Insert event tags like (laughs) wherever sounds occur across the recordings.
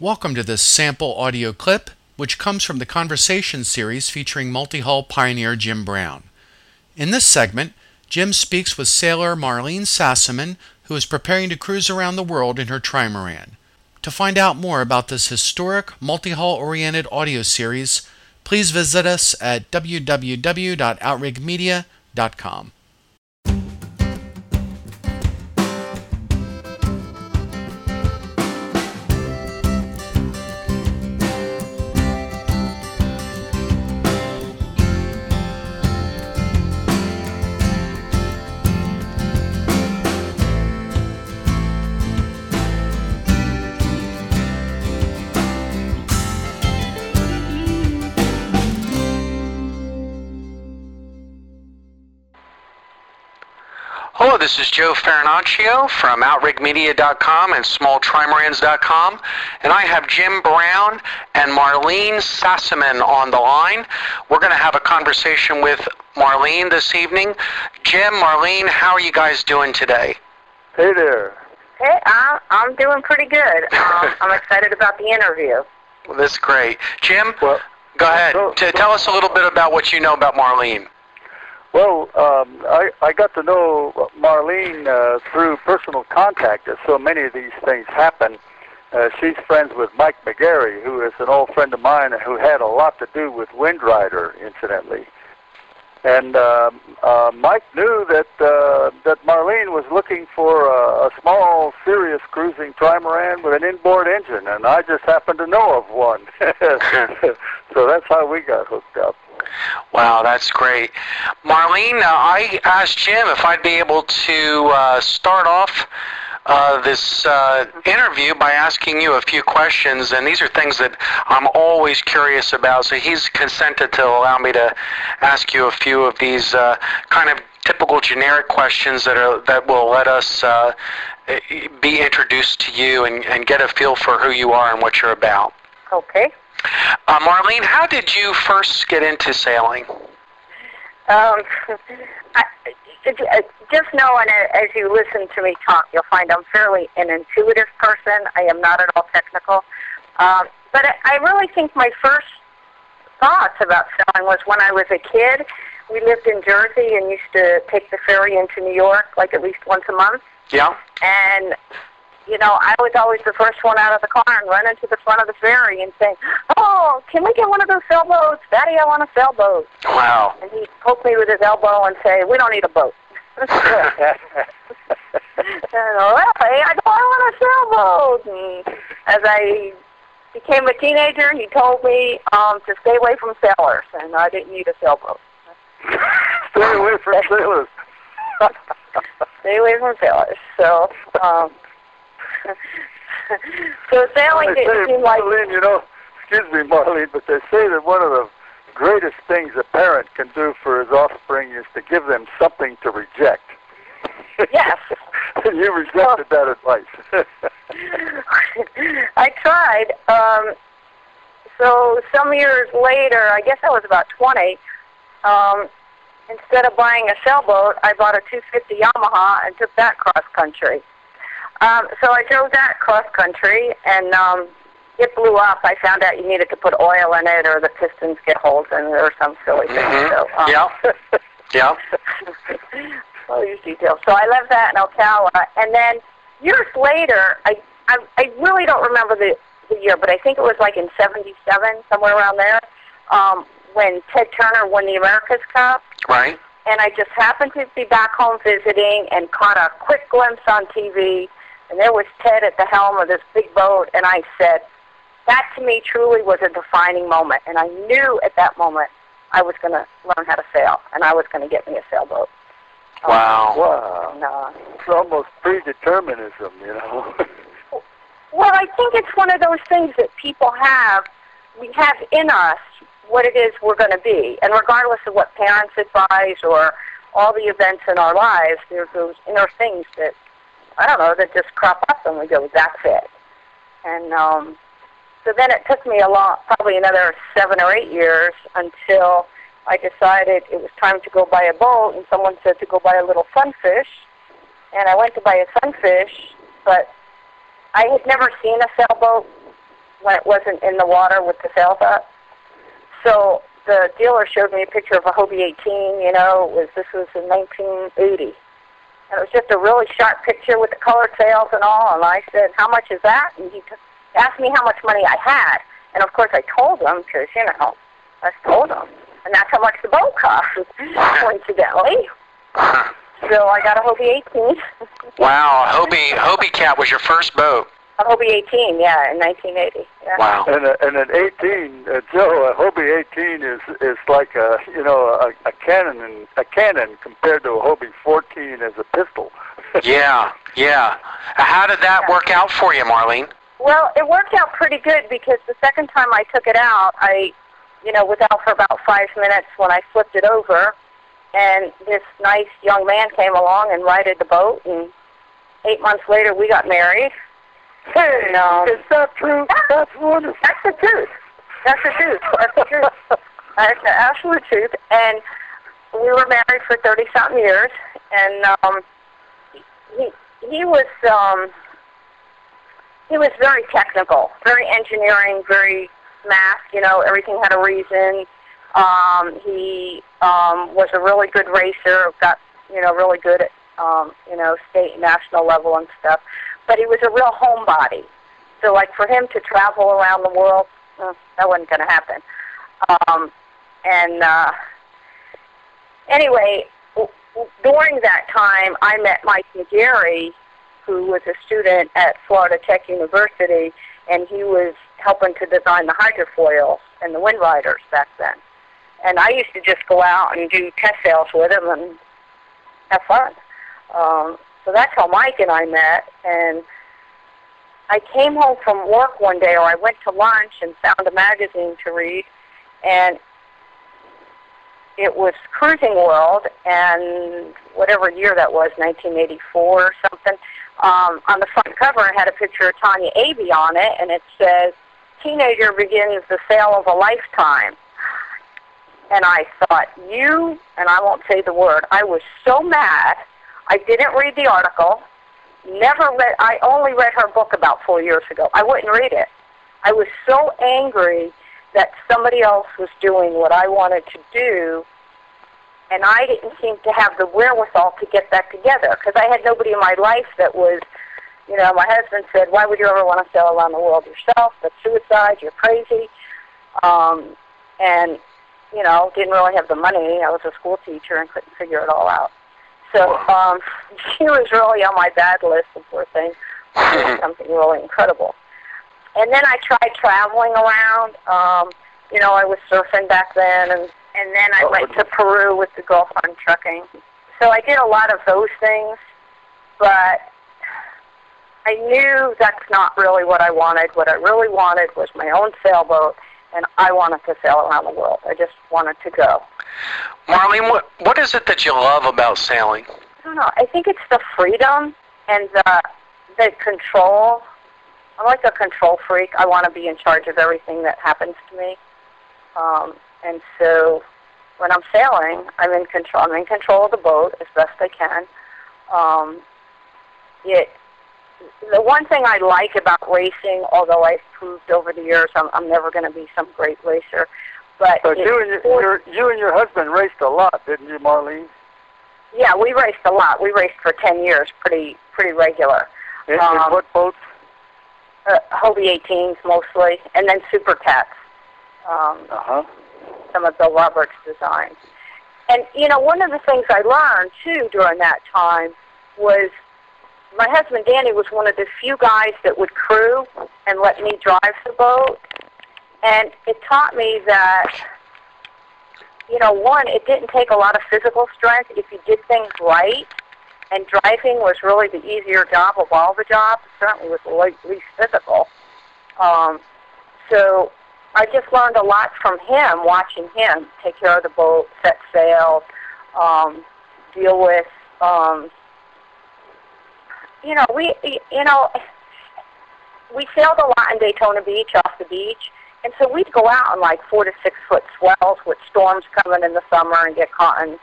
Welcome to this sample audio clip, which comes from the Conversation series featuring multi hull pioneer Jim Brown. In this segment, Jim speaks with sailor Marlene Sassaman, who is preparing to cruise around the world in her trimaran. To find out more about this historic, multi hull oriented audio series, please visit us at www.outrigmedia.com. this is Joe Farinaccio from OutrigMedia.com and SmallTrimarans.com, and I have Jim Brown and Marlene Sassaman on the line. We're going to have a conversation with Marlene this evening. Jim, Marlene, how are you guys doing today? Hey there. Hey, I'm, I'm doing pretty good. (laughs) Um, I'm excited about the interview. Well, that's great. Jim, Well, go ahead. so- T- tell us a little bit about what you know about Marlene. Well, um, I I got to know Marlene uh, through personal contact. As so many of these things happen. Uh, she's friends with Mike McGarry, who is an old friend of mine who had a lot to do with Windrider, incidentally. And um, uh, Mike knew that uh, that Marlene was looking for a, a small, serious cruising trimaran with an inboard engine, and I just happened to know of one. (laughs) so that's how we got hooked up. Wow, that's great. Marlene, uh, I asked Jim if I'd be able to uh, start off uh, this uh, interview by asking you a few questions, and these are things that I'm always curious about. So he's consented to allow me to ask you a few of these uh, kind of typical generic questions that are that will let us uh, be introduced to you and, and get a feel for who you are and what you're about. Okay. Uh, Marlene, how did you first get into sailing? Um, I, uh, just knowing it as you listen to me talk, you'll find I'm fairly an intuitive person. I am not at all technical. Um, but I really think my first thoughts about sailing was when I was a kid. We lived in Jersey and used to take the ferry into New York like at least once a month. Yeah. And, you know, I was always the first one out of the car and running to the front of the ferry and saying, Oh, can we get one of those sailboats? Daddy, I want a sailboat. Wow. And he'd poke me with his elbow and say, We don't need a boat. and, well, hey, I, I want a sailboat. And as I became a teenager, he told me um, to stay away from sailors, and I didn't need a sailboat. Stay away from sailors. (laughs) Stay away from sailors. So, um, so sailing they say, didn't like Marlene, you know, excuse me, Marlene, but they say that one of the greatest things a parent can do for his offspring is to give them something to reject. Yes. (laughs) you rejected that advice. (laughs) I tried. Um, so some years later, I guess I was about 20. Um, instead of buying a sailboat, I bought a 250 Yamaha and took that cross country. Um, so I drove that cross country, and um, it blew up. I found out you needed to put oil in it, or the pistons get holes in it, or some silly thing. Mhm. So, um, Yeah. Yeah. (laughs) all these details. So I left that in Ocala, and then years later, I I, I really don't remember the, the year, but I think it was like in '77, somewhere around there, um, when Ted Turner won the America's Cup, Right. and I just happened to be back home visiting and caught a quick glimpse on TV, and there was Ted at the helm of this big boat, and I said, that to me truly was a defining moment, and I knew at that moment I was going to learn how to sail, and I was going to get me a sailboat. Um, Wow. wow. and, uh, It's almost predeterminism, you know. (laughs) Well, I think it's one of those things that people have. We have in us what it is we're going to be, and regardless of what parents advise or all the events in our lives, there's those inner things that I don't know that just crop up, and we go, "That's it." And um, so then it took me a long, probably another seven or eight years until I decided it was time to go buy a boat, and someone said to go buy a little sunfish, and I went to buy a sunfish, but I had never seen a sailboat when it wasn't in the water with the sails up. So the dealer showed me a picture of a Hobie 18. You know, it was this was in 1980, and it was just a really sharp picture with the colored sails and all. And I said, "How much is that?" And he asked me how much money I had, and of course I told him because you know I told him, and that's how much the boat cost, (laughs) coincidentally. Uh-huh. So I got a Hobie 18. wow, Hobie Hobie Cat was your first boat. A Hobie 18, yeah, in 1980. Yeah. Wow. And a, and an 18, uh, Joe, a Hobie 18 is is like a you know a, a cannon and a cannon compared to a Hobie 14 as a pistol. (laughs) yeah, yeah. How did that work out for you, Marlene? Well, it worked out pretty good because the second time I took it out, I, you know, was out for about five minutes when I flipped it over, and this nice young man came along and righted the boat, and eight months later we got married. Hey, No. is that true? That's wonderful. That's the truth. That's the truth. That's the truth. (laughs) That's the absolute truth. And we were married for thirty something years, and um, he he was um, he was very technical, very engineering, very math. You know, everything had a reason. Um, he um, was a really good racer. Got you know really good at um, you know state and national level and stuff. But he was a real homebody. So like for him to travel around the world, uh, that wasn't going to happen. Um, and uh, anyway, w- w- during that time, I met Mike McGarry, who was a student at Florida Tech University, and he was helping to design the hydrofoils and the Windriders back then. And I used to just go out and do test sails with him and have fun. Um, so that's how Mike and I met. And I came home from work one day, or I went to lunch and found a magazine to read, and it was Cruising World, and whatever year that was, 1984 or something. Um, on the front cover, it had a picture of Tania Aebi on it, and it says, "Teenager begins the sail of a lifetime." And I thought, you, and I won't say the word. I was so mad. I didn't read the article. Never read. I only read her book about four years ago. I wouldn't read it. I was so angry that somebody else was doing what I wanted to do, and I didn't seem to have the wherewithal to get that together because I had nobody in my life that was, you know, my husband said, "Why would you ever want to sail around the world yourself? That's suicide. You're crazy." Um, and you know, didn't really have the money. I was a school teacher and couldn't figure it all out. So um, she was really on my bad list, the poor thing. (laughs) Something really incredible. And then I tried traveling around. Um, you know, I was surfing back then, and and then I went to Peru with the Gulf on trucking. So I did a lot of those things, but I knew that's not really what I wanted. What I really wanted was my own sailboat, and I wanted to sail around the world. I just wanted to go. Marlene, what what is it that you love about sailing? I don't know. I think it's the freedom and the the control. I'm like a control freak. I want to be in charge of everything that happens to me. Um, and so when I'm sailing, I'm in control. I'm in control of the boat as best I can. Um, it the one thing I like about racing, although I've proved over the years I'm, I'm never going to be some great racer, but But you and your, your you and your husband raced a lot, didn't you, Marlene? yeah, we raced a lot. We raced for ten years, pretty pretty regular. In, in Um, what boats? uh, Hobie 18s mostly, and then Super Cats, um, Uh huh. some of Bill Roberts' designs. And you know, one of the things I learned too during that time was my husband Danny was one of the few guys that would crew and let me drive the boat, and it taught me that. You know, one, it didn't take a lot of physical strength if you did things right, and driving was really the easier job of all the jobs. Certainly was the least physical. Um, so I just learned a lot from him, watching him take care of the boat, set sails, um, deal with, um, you know, we, you know, we sailed a lot in Daytona Beach, off the beach, and so we'd go out on like four to six foot swells with storms coming in the summer and get caught in,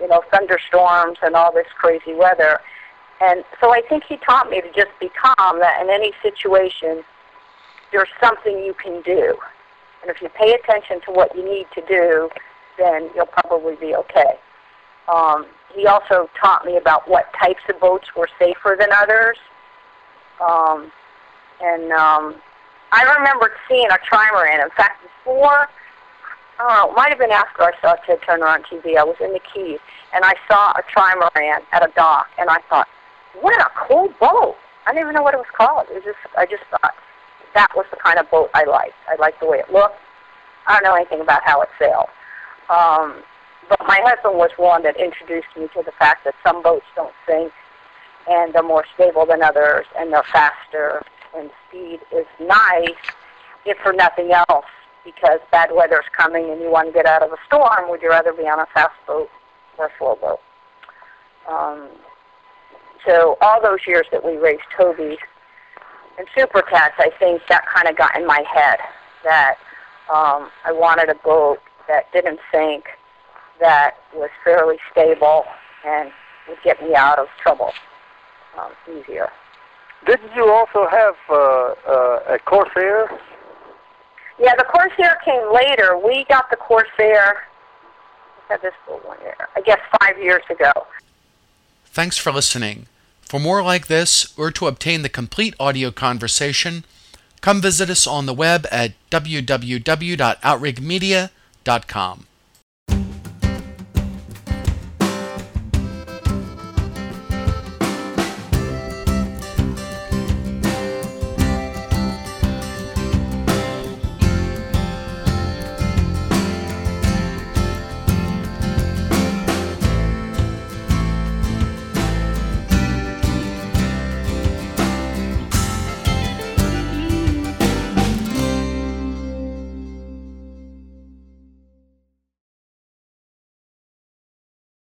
you know, thunderstorms and all this crazy weather. And so I think he taught me to just be calm that in any situation, there's something you can do. And if you pay attention to what you need to do, then you'll probably be okay. Um, he also taught me about what types of boats were safer than others. Um, and um, I remember seeing a trimaran. In fact, before, I it might have been after I saw Ted Turner on TV. I was in the Keys, and I saw a trimaran at a dock, and I thought, what a cool boat. I didn't even know what it was called. It was just, I just thought that was the kind of boat I liked. I liked the way it looked. I don't know anything about how it sailed. Um, but my husband was one that introduced me to the fact that some boats don't sink, and they're more stable than others, and they're faster, and speed is nice, if for nothing else, because bad weather's coming and you want to get out of a storm. Would you rather be on a fast boat or a slow boat? Um, so all those years that we raced Hobies and Super Cats, I think that kind of got in my head that um, I wanted a boat that didn't sink, that was fairly stable, and would get me out of trouble um, easier. Didn't you also have uh, uh, a Corsair? Yeah, the Corsair came later. We got the Corsair. Had this for one year, I guess five years ago. Thanks for listening. For more like this, or to obtain the complete audio conversation, come visit us on the web at www.outrigmedia.com.